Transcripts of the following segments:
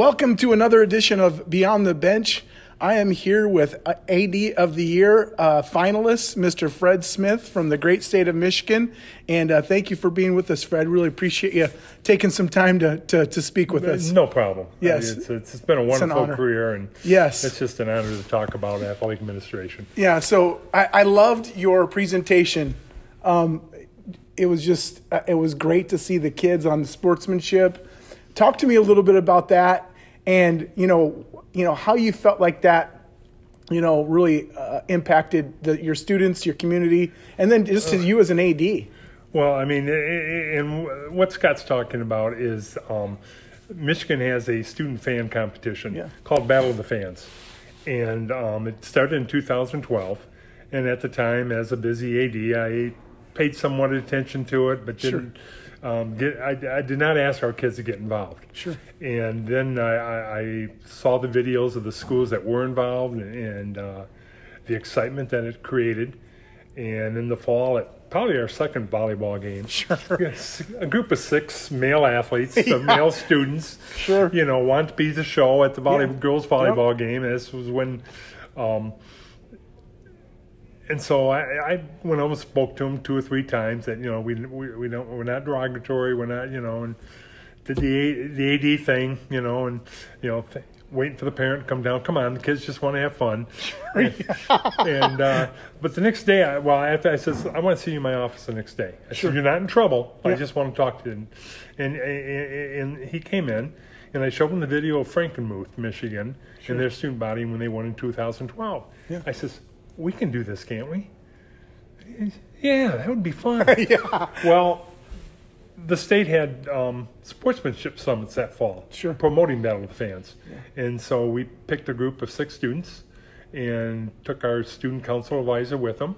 Welcome to another edition of Beyond the Bench. I am here with uh, AD of the Year uh, finalist, Mr. Fred Smith from the great state of Michigan. And uh, thank you for being with us, Fred. Really appreciate you taking some time to, to, to speak with us. No problem. Yes. It's, it's, it's been a wonderful career, and Yes. it's just an honor to talk about athletic administration. Yeah, so I, I loved your presentation. Um, it was just, uh, it was great to see the kids on sportsmanship. Talk to me a little bit about that and, you know, you know, how you felt like that, you know, really uh, impacted the, your students, your community, and then just to you as an AD. Well, I mean, and what Scott's talking about is um, Michigan has a student fan competition Yeah. called Battle of the Fans, and um, it started in 2012. And at the time, as a busy AD, I paid somewhat attention to it, but didn't. Um, get, I, I did not ask our kids to get involved. Sure. And then I, I, I saw the videos of the schools that were involved and, and uh, the excitement that it created. And in the fall, at probably our second volleyball game, Sure. yes, a group of six male athletes, uh, male students, Sure. you know, want to be the show at the Yeah. girls volleyball game. This was when, um, and so I, I went over and spoke to him two or three times that you know we we, we don't we're not derogatory, we're not you know, and did the the AD thing, you know, and you know. Th- Waiting for the parent to come down. Come on, the kids just want to have fun. and uh, but the next day, I, well, after I said I want to see you in my office the next day. I Sure. said, you're not in trouble. I just want to talk to you. And, and and and he came in, and I showed him the video of Frankenmuth, Michigan, and their student body when they won in 2012. Yeah. I says, we can do this, can't we? Yeah, that would be fun. yeah. Well, the state had um, sportsmanship summits that fall, Sure. promoting Battle of the Fans, and so we picked a group of six students and took our student council advisor with them,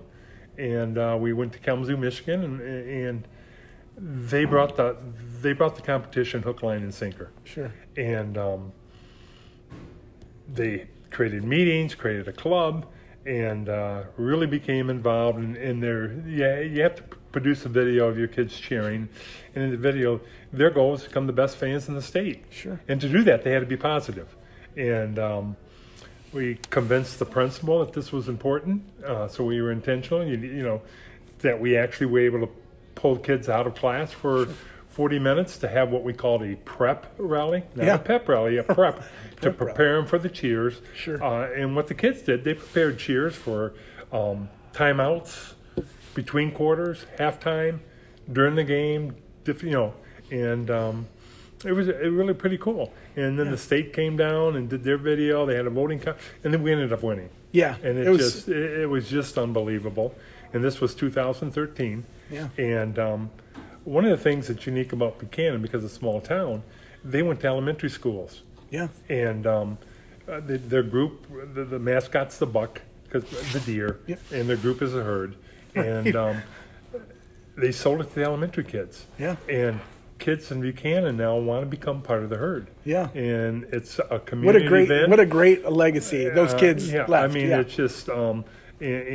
and uh, we went to Kalamazoo, Michigan, and, and they brought the they brought the competition hook, line, and sinker, Sure. and um, they created meetings, created a club, and uh, really became involved in, in their. Yeah, you have to produce a video of your kids cheering, and in the video, their goal is to become the best fans in the state. Sure. And to do that, they had to be positive, and. Um, we convinced the principal that this was important, uh, so we were intentional. You, you know, that we actually were able to pull kids out of class for 40 minutes to have what we called a prep rally, not Yeah. a pep rally, a prep, to Prep prepare them for the cheers. Sure. Uh, and what the kids did, they prepared cheers for um, timeouts, between quarters, halftime, during the game, diff- you know, and um, it was it really pretty cool. And then the state came down and did their video. They had a voting, co- and then we ended up winning. Yeah. And it, just it, it was just unbelievable. And this was 2013. Yeah. And um, one of the things that's unique about Buchanan, because it's a small town, they went to elementary schools yeah. and um, uh, the, their group, the, the mascot's the buck, because the deer, Yep. and their group is a herd, and um, they sold it to the elementary kids. Yeah. and kids in Buchanan now want to become part of the herd. Yeah. and it's a community. What a great, event. what a great legacy those Uh, kids yeah, left. I mean, yeah. it's just. Um, and,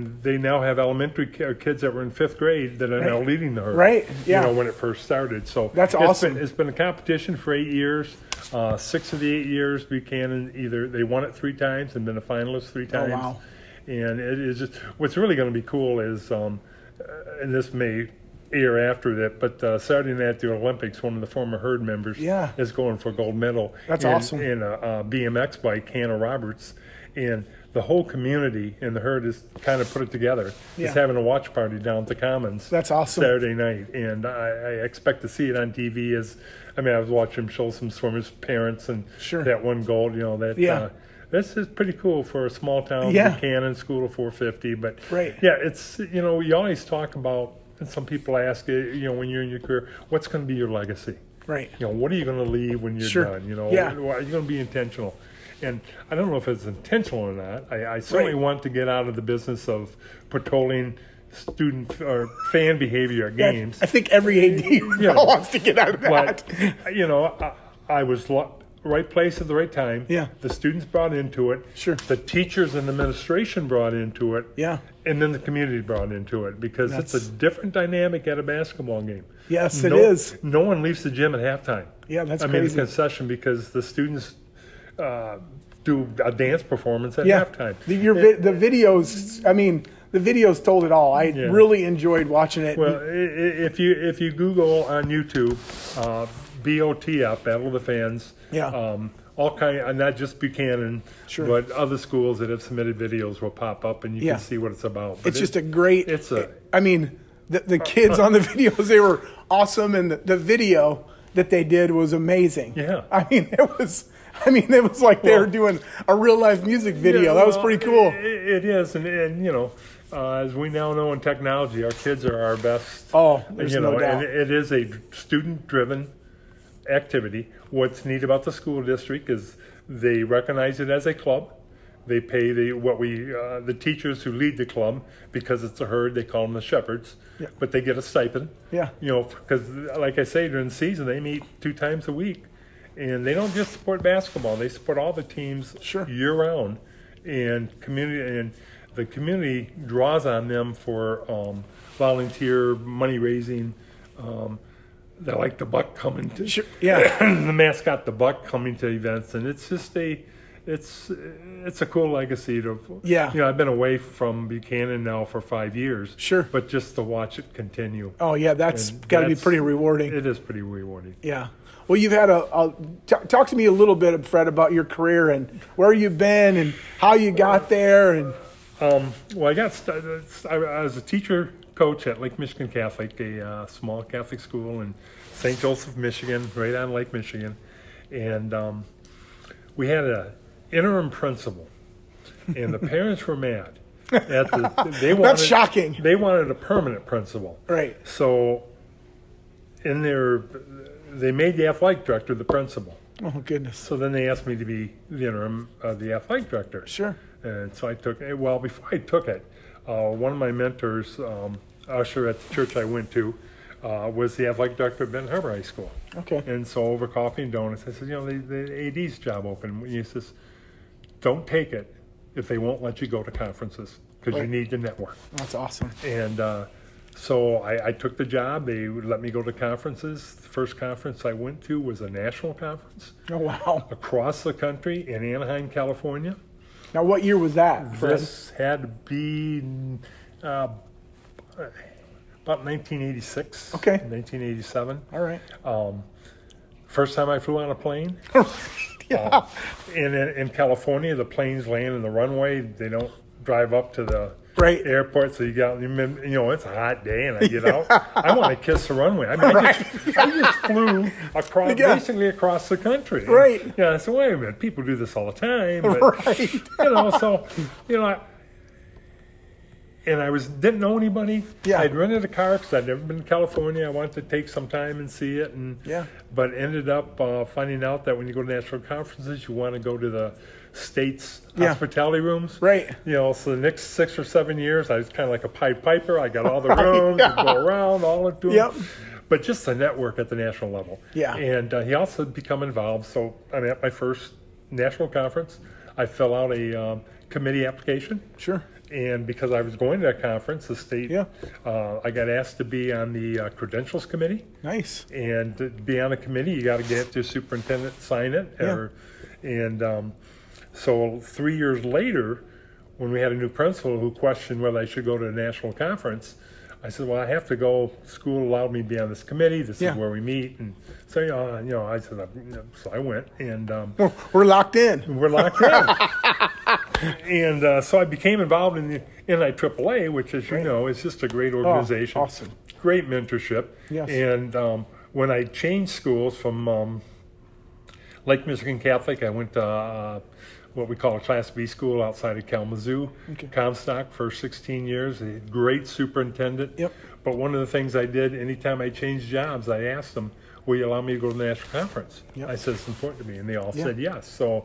and they now have elementary uh, kids that were in fifth grade that are now leading the herd. Right, yeah. You know when it first started. So That's it's awesome. Been, it's been a competition for eight years. Uh, six of the eight years, Buchanan either they won it three times and been a finalist three times. Oh, wow. And it is just what's really going to be cool is, um, uh, and this may air after that, but uh, Saturday night at the Olympics, one of the former herd members Yeah. is going for a gold medal. That's in, awesome. In a, a BMX bike, Hannah Roberts, and the whole community and the herd is kind of put it together. Yeah. Is having a watch party down at the Commons. That's awesome. Saturday night, and I, I expect to see it on TV. As I mean, I was watching show some swimmers' parents and Sure. that one gold. You know that. Yeah. Uh, this is pretty cool for a small town, Yeah. Buchanan School of 450. But Right. yeah, it's you know you always talk about, and some people ask you, you know, when you're in your career, what's going to be your legacy? right. you know, what are you going to leave when you're Sure. done? You know, Yeah. are you going to be intentional? And I don't know if it's intentional or not. I, I certainly Right. want to get out of the business of patrolling student or fan behavior at games. I think every AD Yeah. wants to get out of that. But you know, I, I was lo- right place at the right time. Yeah. The students brought into it. Sure. The teachers and administration brought into it. Yeah. And then the community brought into it because it's a different dynamic at a basketball game. Yes, it no, is. No one leaves the gym at halftime. Yeah, that's I mean, the concession because the students uh, do a dance performance at Yeah. halftime. The, your vi- the videos. I mean, the videos told it all. I Yeah. really enjoyed watching it. Well, if you if you Google on YouTube, uh, BOTF Battle of the Fans, Yeah. um, all kind, uh, not just Buchanan, Sure. but other schools that have submitted videos will pop up, and you Yeah. can see what it's about. But it's it- just a great. it's a- I mean, the, the kids on the videos they were awesome, and the, the video that they did was amazing. Yeah. I mean, it was. I mean, it was like they were doing a real life music video. Yeah, that was well, pretty cool. It, it is, and, and you know, uh, as we now know in technology, our kids are our best. Oh, there's you no know, doubt. and it is a student-driven activity. What's neat about the school district is they recognize it as a club. They pay the what we uh, the teachers who lead the club because it's a herd. They call them the shepherds, Yeah. but they get a stipend. Yeah. you know, because like I say, during the season they meet two times a week, and they don't just support basketball. They support all the teams Sure. year round, and community and the community draws on them for um, volunteer money raising. Um, they like the buck coming to Sure, yeah. the mascot, the buck coming to events, and it's just a, it's it's a cool legacy to. Yeah. You know, I've been away from Buchanan now for five years. Sure. But just to watch it continue, Oh yeah, that's got to be pretty rewarding. it is pretty rewarding. Yeah. Well, you've had a, a t- talk to me a little bit, Fred, about your career and where you've been and how you got there. And Um, well, I got started. I I was a teacher coach at Lake Michigan Catholic, a uh, small Catholic school in St. Joseph, Michigan, right on Lake Michigan, and um, we had a interim principal, and the parents were mad. At the, they wanted, That's shocking. They wanted a permanent principal. right, So, in their, they made the athletic director the principal. oh goodness, So then they asked me to be the interim, uh, the athletic director. sure, And so I took it. Well, before I took it, uh, one of my mentors, um, Usher at the church I went to, uh, was the athletic director at Benton Harbor High School. okay, And so over coffee and donuts, I said, you know, the, the AD's job open. And he says, don't take it if they won't let you go to conferences because you need to network. that's awesome. And uh, so I, I took the job. They let me go to conferences. The first conference I went to was a national conference Oh wow. across the country in Anaheim, California. Now, what year was that, Fred? This had to be uh, about 1986. Okay. 1987. All right. First time I flew on a plane. yeah. Uh, in, in California, the planes land in the runway. They don't drive up to the Right. airport. So you got, you know, it's a hot day, and I get out. I want to kiss the runway. I mean, I, just, I just flew across, Yeah. basically across the country. Right. Yeah. So wait a minute, people do this all the time. But, Right. you know, so you know, I, and I was didn't know anybody. Yeah. I'd rented a car because I'd never been to California. I wanted to take some time and see it, and Yeah. But ended up uh, finding out that when you go to national conferences, you want to go to the states Yeah. hospitality rooms. Right. You know, so the next six or seven years, I was kind of like a Pied Piper. I got all the rooms, yeah. go around, all of them. Yep. But just the network at the national level. Yeah. And uh, he also become involved. So I'm at my first national conference. I fill out a um, committee application. Sure. And because I was going to that conference, the state, Yeah. uh, I got asked to be on the uh, credentials committee. Nice. And to be on a committee, you got to get your superintendent to sign it. Yeah. Or, and um, so three years later, when we had a new principal who questioned whether I should go to a national conference, I said, "Well, I have to go. School allowed me to be on this committee. This Yeah. is where we meet." And so, you know, you know I said, uh, so I went, and um, We're, locked in. we're locked in. and uh, so I became involved in the NIAAA, which, as you know, is just a great organization. Oh, awesome. Great mentorship. Yes. And um, when I changed schools from um, Lake Michigan Catholic, I went to uh, what we call a Class B school outside of Kalamazoo, Okay. Comstock, for 16 years. A great superintendent. Yep. But one of the things I did anytime I changed jobs, I asked them, Will you allow me to go to the national conference? Yep. I said it's important to me, and they all said yes. So,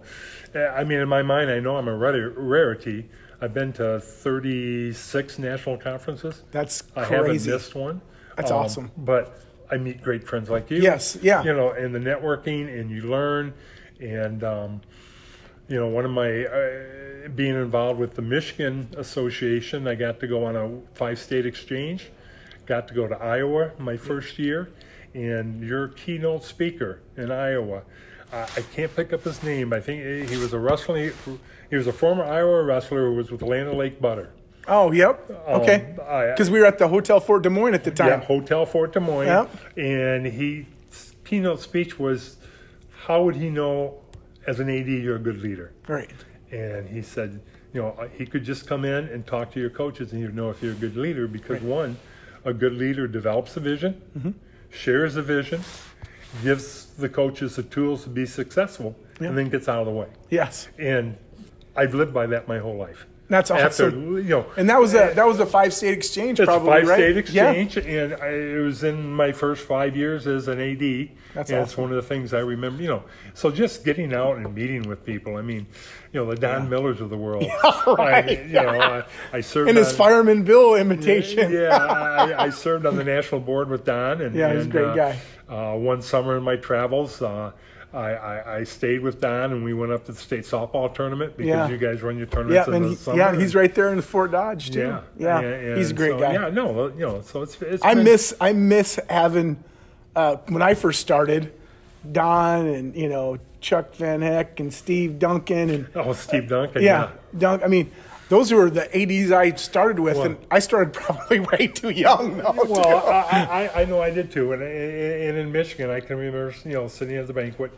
uh, I mean, in my mind, I know I'm a rarity. I've been to 36 national conferences. That's I haven't missed one. That's Um, awesome. But I meet great friends like you. Yes, yeah. You know, and the networking, and you learn, and um, you know, one of my uh, being involved with the Michigan Association, I got to go on a five-state exchange. Got to go to Iowa my first year, and your keynote speaker in Iowa, uh, I can't pick up his name. I think he was a wrestling. He was a former Iowa wrestler who was with Land Lake Butter. Oh, yep. Okay. Um, Because we were at the Hotel Fort Des Moines at the time. Yeah. Hotel Fort Des Moines. Yep. And he keynote speech was, "How would he know as an AD you're a good leader?" Right. And he said, you know, he could just come in and talk to your coaches, and you'd know if you're a good leader because one, a good leader develops a vision, Mm-hmm. shares a vision, gives the coaches the tools to be successful, Yeah. and then gets out of the way. Yes. And I've lived by that my whole life. That's After awesome. you know, And that was a that was a five state exchange, probably a five right? state exchange, and I, it was in my first five years as an AD. That's and it's one of the things I remember. You know, so just getting out and meeting with people. I mean, you know, the Don Millers of the world. right. I, you know, I, I served And his Fireman Bill imitation. Yeah, I, I served on the national board with Don, and Yeah, he's a great uh, guy. Uh, one summer in my travels, uh, I, I, I stayed with Don, and we went up to the state softball tournament because Yeah. you guys run your Yeah, tournaments in and the he, summer. yeah, he's right there in Fort Dodge too. Yeah, yeah, and- he's a great so, guy. Yeah, no, you know, so it's it's. I been- miss I miss having uh, when I first started, Don and you know Chuck Van Heck and Steve Duncan and Oh, Steve Duncan. yeah, Dunk. I mean, those were the '80s I started with, and I started probably way too young though. Well, I, I, I know I did too, and, and in Michigan, I can remember you know sitting at the banquet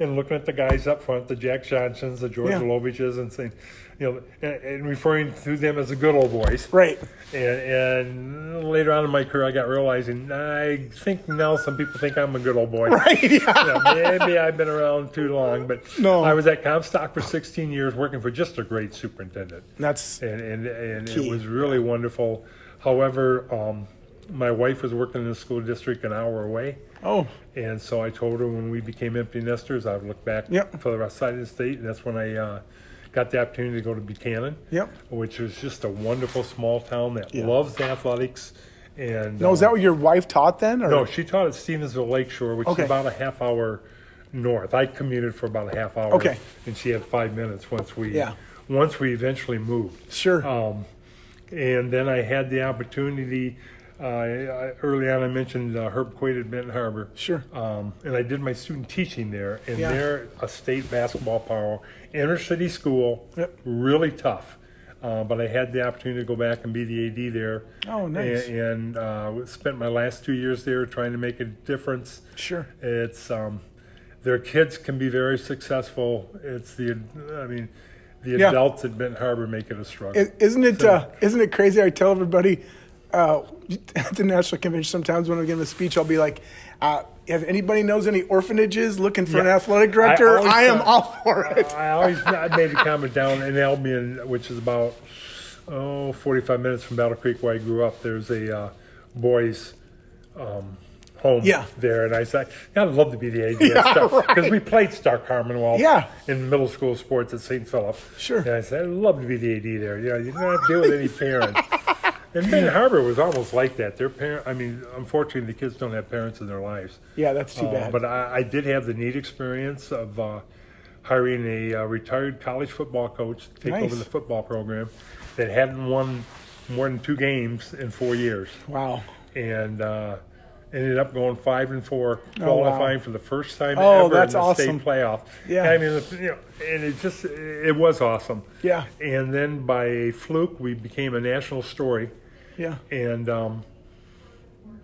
and looking at the guys up front, the Jack Johnsons, the George Yeah. Loviches, and saying, you know, and, and referring to them as the good old boys. right. And, and later on in my career, I got realizing I think now some people think I'm a good old boy. Right. Yeah. Yeah, maybe I've been around too long, but No. I was at Comstock for 16 years, working for just a great superintendent That's and and, and Key. it was really wonderful. However, um, my wife was working in the school district an hour away, oh and so I told her when we became empty nesters, I would look back Yep. for the rest side of the state, and that's when I uh, got the opportunity to go to Buchanan, Yep. which is just a wonderful small town that Yeah. loves athletics. And no, is uh, that what your wife taught then? Or? no, she taught at Stevensville Lakeshore, which Okay. is about a half hour north. I commuted for about a half hour. Okay. And she had five minutes once we Yeah. once we eventually moved. Sure. Um, and then I had the opportunity. Uh, I, early on, I mentioned uh, Herb Quaid at Benton Harbor. Sure. Um, and I did my student teaching there, and Yeah. they're a state basketball power, inner city school, Yep. really tough. Uh, but I had the opportunity to go back and be the AD there. Oh, nice. And, and uh, spent my last two years there trying to make a difference. Sure. It's um, their kids can be very successful. It's the, I mean, the Yeah. adults at Benton Harbor make it a struggle. Isn't it uh, isn't it crazy? I tell everybody uh, at the national convention sometimes when I give a speech, I'll be like, uh, "If anybody knows any orphanages looking for an athletic director, always I, am thought- all for it." I always I made a comment down in Albion, which is about oh 45 minutes from Battle Creek, where I grew up. There's a uh, boys' um, home Yeah. there, and I said, "Yeah, I'd love to be the AD Yeah, because right. we played Starr Commonwealth Yeah. in middle school sports at St. Philip. Sure. And I said, I'd love to be the AD there. You know, you don't have to deal with any parents. And Benton Harbor was almost like that. Their parent, I mean, unfortunately, the kids don't have parents in their lives. Yeah, that's too Uh, bad. But I, I did have the neat experience of uh, hiring a uh, retired college football coach to take Nice. over the football program that hadn't won more than two games in four years, wow. and uh, ended up going five and four, Oh, wow. qualifying for the first time Oh, ever in the awesome. state playoff. Yeah. I mean, you know, and it just it was awesome. Yeah. And then by a fluke, we became a national story. Yeah. And um,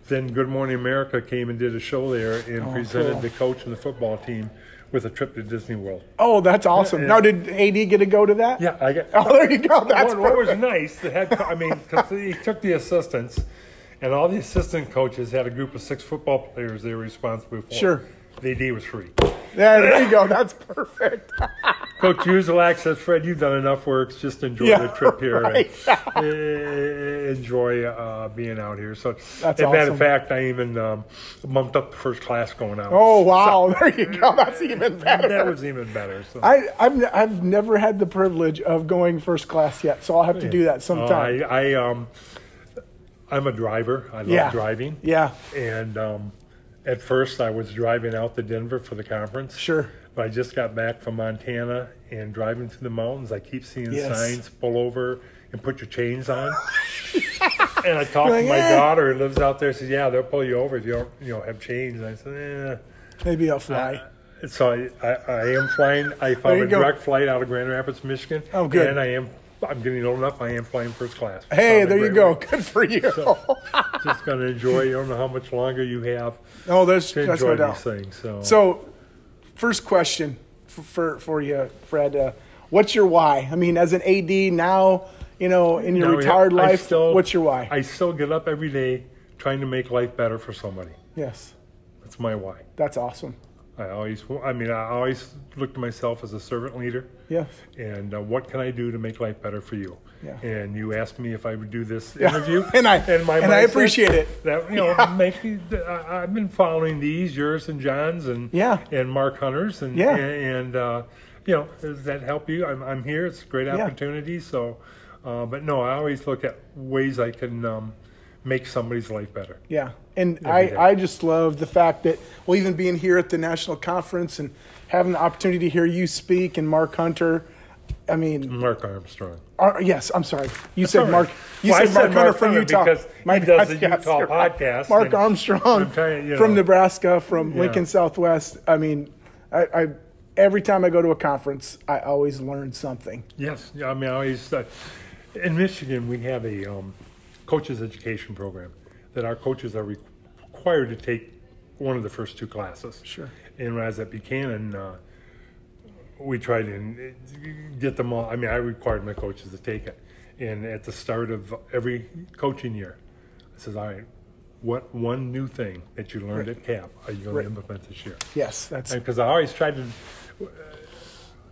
then Good Morning America came and did a show there and presented Oh, cool. the coach and the football team with a trip to Disney World. Oh, that's awesome. Yeah. Now, did AD get to go to that? Yeah, I got. Oh, there you go. That's what, what was nice, the head, I mean, because he took the assistants, and all the assistant coaches had a group of six football players they were responsible for. Sure. The AD was free. Yeah, there you go. That's perfect. Coach Uzelac says, Fred, you've done enough work. Just enjoy Yeah, the trip here right. and uh, enjoy uh, being out here. So, That's as a matter of fact, I even um, bumped up the first class going out. Oh wow, there you go. That's even better. that was even better. So. I, I've, I've never had the privilege of going first class yet, so I'll have to do that Uh, sometime. I, I um, I'm a driver. I love yeah. driving. Yeah, And um, at first, I was driving out to Denver for the conference. sure. But I just got back from Montana and driving through the mountains. I keep seeing Yes. signs: pull over and put your chains on. and I talked Like, to my eh. daughter who lives out there. Says, "Yeah, they'll pull you over if you don't, you know, have chains." And I said, "Eh." Maybe I'll fly. So I, I, I am flying. I found a go. direct flight out of Grand Rapids, Michigan. Oh, good. And I am. I'm getting old enough. I am flying first class. hey, there you go. way. Good for you. Just gonna enjoy. You don't know how much longer you have oh, there's to that's no enjoy doubt. these things. So, So, first question for for, for you, Fred. Uh, what's your why? I mean, as an AD now, you know, in your Now, retired life, still- what's your why? I still get up every day trying to make life better for somebody. yes, That's my why. that's awesome. I always. I mean, I always look to myself as a servant leader. Yes. and uh, what can I do to make life better for you? Yeah. And you asked me if I would do this Yeah. interview, And I- my and I appreciate it. That you know, make me, I, I've been following these yours and John's and Yeah. and Mark Hunter's and Yeah. and, and uh, you know, does that help you? I'm I'm here. It's a great Yeah. opportunity. So, uh, but no, I always look at ways I can um, make somebody's life better. Yeah, and I. I just love the fact that well, even being here at the national conference and having the opportunity to hear you speak and Mark Hunter. I mean, Mark Armstrong. Ar- yes, I'm sorry. You said right. Mark. You Well, said Mark said Hunter Mark from Hunter Utah. because he does the Utah podcast, Mark Armstrong you from. Nebraska, from Yeah. Lincoln Southwest. I mean, I, I every time I go to a conference, I always learn something. Yes, yeah, I mean, I always uh, in Michigan we have a um, coaches education program that our coaches are re- required to take one of the first two classes. Sure. And when I was at Buchanan, uh, we tried to get them all. I mean, I required my coaches to take it, and at the start of every coaching year, I says, "All right, what one new thing that you learned at CAP are you going Right. to implement this year?" Yes, that's because I always tried to.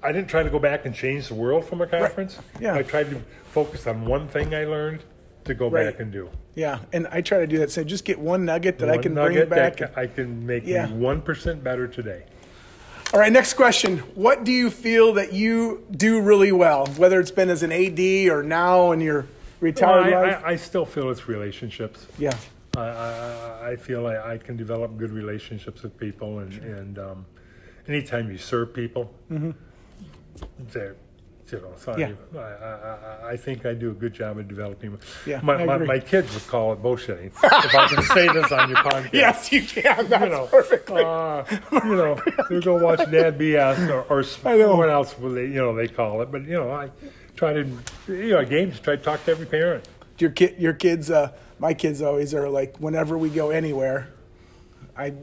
I didn't try to go back and change the world from a conference. Yeah. I tried to focus on one thing I learned to go Right. back and do. yeah. And I try to do that. So just get one nugget that I One can bring nugget back. that I can make Yeah. me one percent better today. All right, next question. What do you feel that you do really well, whether it's been as an AD or now in your retired I, life? I, I still feel it's relationships. yeah, I, I, I feel I, I can develop good relationships with people, and and um, anytime you serve people, they're you know. So. Yeah. I, I, I, I think I do a good job of developing. Yeah, my, I my, agree. my kids would call it bullshitting if I can say this on your podcast. yes, you can. That's You know, perfectly. uh, you know, we go watch Dad BS or, or I know. what else will they, you know, they call it. But you know, I try to, you know, games try to talk to every parent. your kid, your kids. Uh, my kids always are like, whenever we go anywhere, I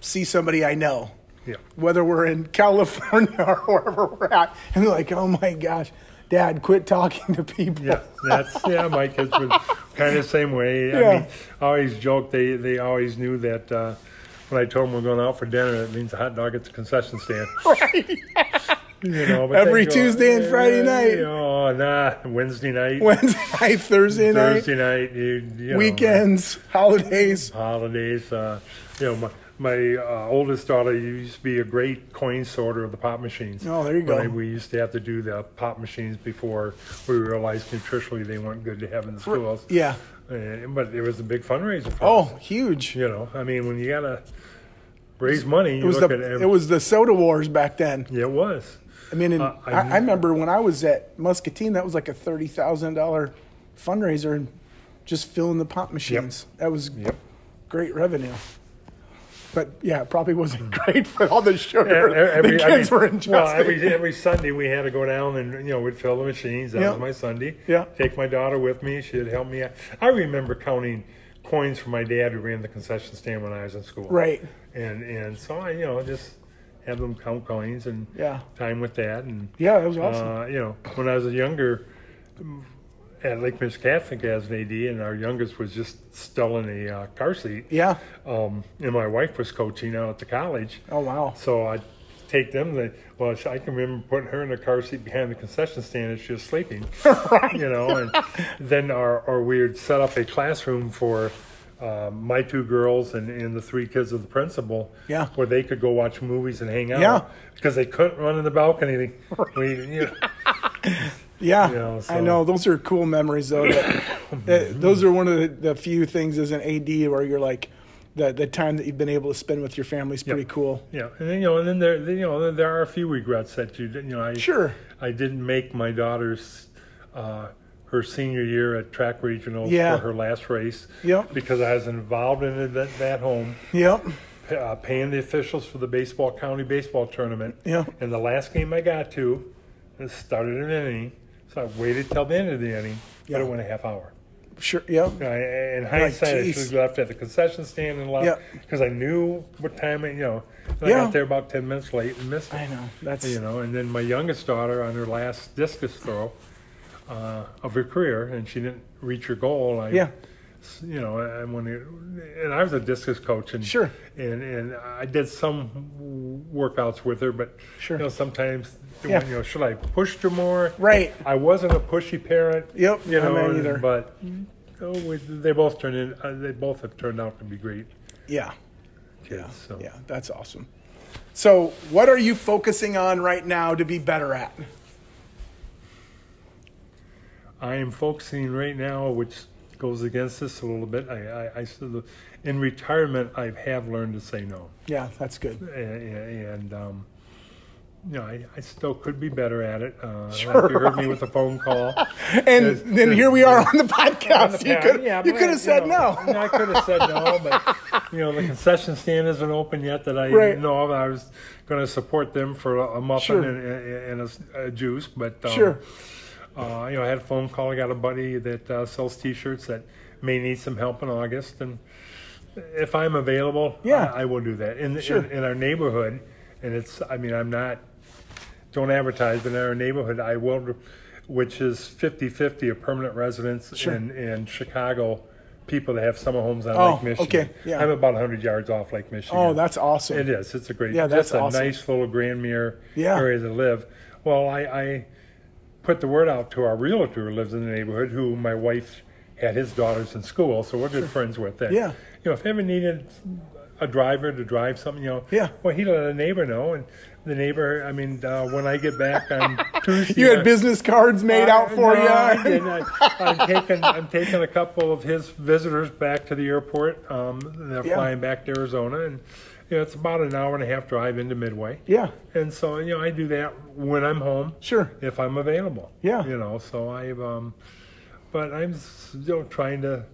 see somebody I know, Yeah. whether we're in California or wherever we're at, and they're like, "Oh my gosh, Dad, quit talking to people." Yeah, that's yeah. My kids were kind of the same way. Yeah. I mean, I always joke they they always knew that uh, when I told them we're going out for dinner, it means a hot dog at the concession stand. right. You know, Every go, Tuesday and Friday "Yeah, night." You know, nah, Wednesday night, Wednesday night, Thursday night, Thursday night, you, you know, weekends, holidays. holidays. Uh, you know, my, my uh, oldest daughter used to be a great coin sorter of the pop machines. Oh, there you When go. We used to have to do the pop machines before we realized nutritionally they weren't good to have in the schools. Yeah. Uh, but it was a big fundraiser for Oh, us. huge. You know, I mean, when you gotta raise money, you It was look the it was the soda wars back then. yeah, it was. I mean, and Uh, I I, I remember when I was at Muscatine, that was like a thirty thousand dollar fundraiser, and just filling the pop machines. That was Yep. great revenue. But yeah, it probably wasn't great for all the sugar Every, the I kids mean, were well, ingesting. every every Sunday we had to go down and you know we'd fill the machines. That Yeah. was my Sunday. Yeah. Take my daughter with me. She'd help me. out. I remember counting coins for my dad who ran the concession stand when I was in school. right. And and so I you know just have them count coins and Yeah. time with that and Yeah, it was awesome. uh, you know when I was younger at Lake Michigan Catholic as an AD and our youngest was just still in a uh, car seat. yeah. Um, and my wife was coaching out at the college. Oh wow. So I take them. They, well, I can remember putting her in the car seat behind the concession stand as she was sleeping. You know, and then our, or we would set up a classroom for um, my two girls and, and the three kids of the principal. Yeah. Where they could go watch movies and hang out. Yeah. Because they couldn't run in the balcony. We, you know, Yeah, You know, I know those are cool memories though. That, that- those are one of the, the few things as an AD where you're like, the the time that you've been able to spend with your family is pretty Yep. cool. Yeah, and then you know, and then there, then, you know, there are a few regrets that you, didn't- you know, I Sure. I didn't make my daughter's uh, her senior year at track regionals Yeah. for her last race. Yep. Because I was involved in at that home, Yep. uh, paying the officials for the baseball county baseball tournament. Yep. And the last game I got to, started an inning, so I waited till the end of the inning, Yeah. but it went a half hour. Sure. Yep. I, in hindsight, I geez. should have left at the concession stand and Yeah. left because I knew what time. I, you know, I Yeah. got there about ten minutes late and missed it. I know. That's You know, and then my youngest daughter on her last discus throw uh, of her career, and she didn't reach her goal. I, Yeah. You know, and when it, and I was a discus coach, and Sure. and and I did some workouts with her, but Sure. you know, sometimes Yeah. you know, should I push her more? right. I wasn't a pushy parent. Yep, You know, not either. but oh, they both turned in. Uh, they both have turned out to be great Yeah. kids. Yeah. So Yeah. That's awesome. So, what are you focusing on right now to be better at? I am focusing right now, which goes against this a little bit. I, I, I in retirement, I have learned to say no, Yeah, that's good. and, and um, you know, I, I still could be better at it. Uh, Sure, like you heard me with the phone call. And then here we are on the podcast. You could Yeah, you could have said know, no. I could have said no, but you know the concession stand isn't open yet. That I Right. know of. I was going to support them for a, muffin Sure. and, and, and a, a juice, but um, Sure. Uh, you know, I had a phone call. I got a buddy that uh, sells T-shirts that may need some help in August, and if I'm available, Yeah. I, I will do that. In, Sure. in in our neighborhood, and it's. I mean, I'm not. Don't advertise, but in our neighborhood, I will, which is 50-50 of permanent residents Sure. in, in Chicago, people that have summer homes on Oh, Lake Michigan. okay, yeah. I'm about 100 yards off Lake Michigan. Oh, that's awesome. It is. It's a great. Yeah, that's a awesome. nice little Grand Mere Yeah. area to live. Well, I, I put the word out to our realtor who lives in the neighborhood, who my wife had his daughters in school, so we're good friends with. That Yeah. you know, if ever needed a driver to drive something, you know, Yeah. Well, he let a neighbor know, and the neighbor. I mean, uh, when I get back on Tuesday, You had business cards made out for no, you. I I, I'm, taking I'm taking a couple of his visitors back to the airport. Um, they're Yeah. flying back to Arizona, and you know, it's about an hour and a half drive into Midway. Yeah, And so you know, I do that when I'm home, sure. if I'm available. Yeah. You know, so I've um, but I'm still trying to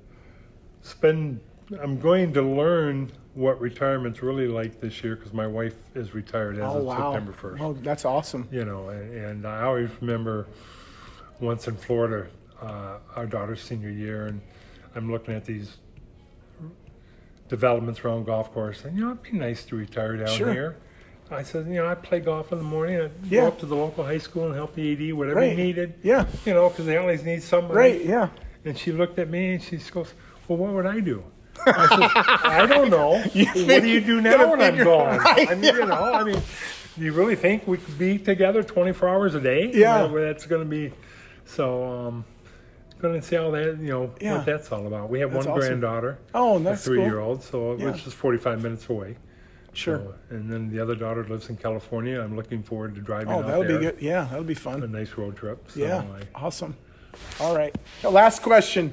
spend. I'm going to learn what retirement's really like this year because my wife is retired as Oh of wow. September 1st Oh, that's awesome. you know, and, and I always remember once in Florida, uh, our daughter's senior year, and I'm looking at these developments around golf course, and you know, it'd be nice to retire down Sure. here. I said, you know, I play golf in the morning. I'd Yeah. go up to the local high school and help the AD, whatever Right. he needed. Yeah. You know, because they always need somebody. Right. Yeah. And she looked at me and she goes, "Well, what would I do?" I said, "I don't know. what do you do now when I'm gone? right, I mean, you know, I mean, do you really think we could be together 24 hours a day? Yeah. You know, that's going to be so. um Going to see all that, you know, Yeah. what that's all about. We have That's one awesome. granddaughter, Oh, a that's cool. three-year-old, so Yeah. which is 45 minutes away. Sure. So, and then the other daughter lives in California. I'm looking forward to driving Oh, that'll there. be good. Yeah, that'll be fun. A nice road trip. So Yeah. I, Awesome. All right. Last question.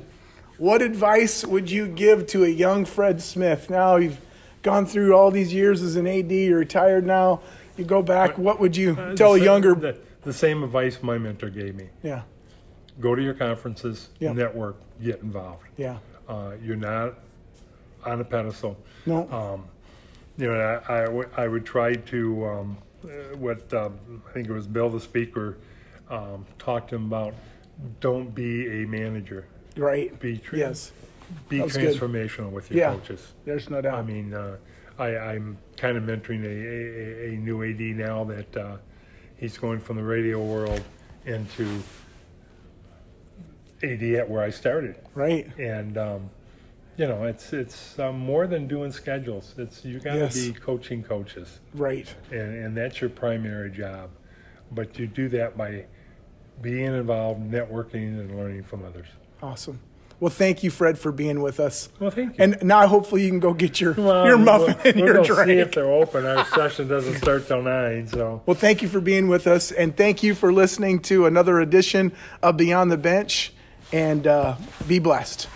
What advice would you give to a young Fred Smith? Now you've gone through all these years as an AD, you're retired now. You go back, what would you Uh, tell a younger the, the same advice my mentor gave me Yeah. Go to your conferences Yeah. network get involved Yeah. uh, you're not on a pedestal No. um, you know I, I, would- I would try to um, uh, what um, I think it was Bill the speaker um, talked to him about don't be a manager right. be tra- Yes. be that was good. transformational with your Yeah. coaches There's no doubt. I mean, uh, I, I'm kind of mentoring a, a, a new AD now that uh, he's going from the radio world into AD at where I started, right. and um, you know, it's it's um, more than doing schedules. It's you got to Yes. be coaching coaches, Right. and and that's your primary job. But you do that by being involved, networking, and learning from others. Awesome. Well, thank you, Fred, for being with us. Well, thank you. And now hopefully you can go get your, Well, your muffin we'll, and we'll your go drink. see if they're open. Our session doesn't start till nine, so. Well, thank you for being with us, and thank you for listening to another edition of Beyond the Bench. And uh, be blessed.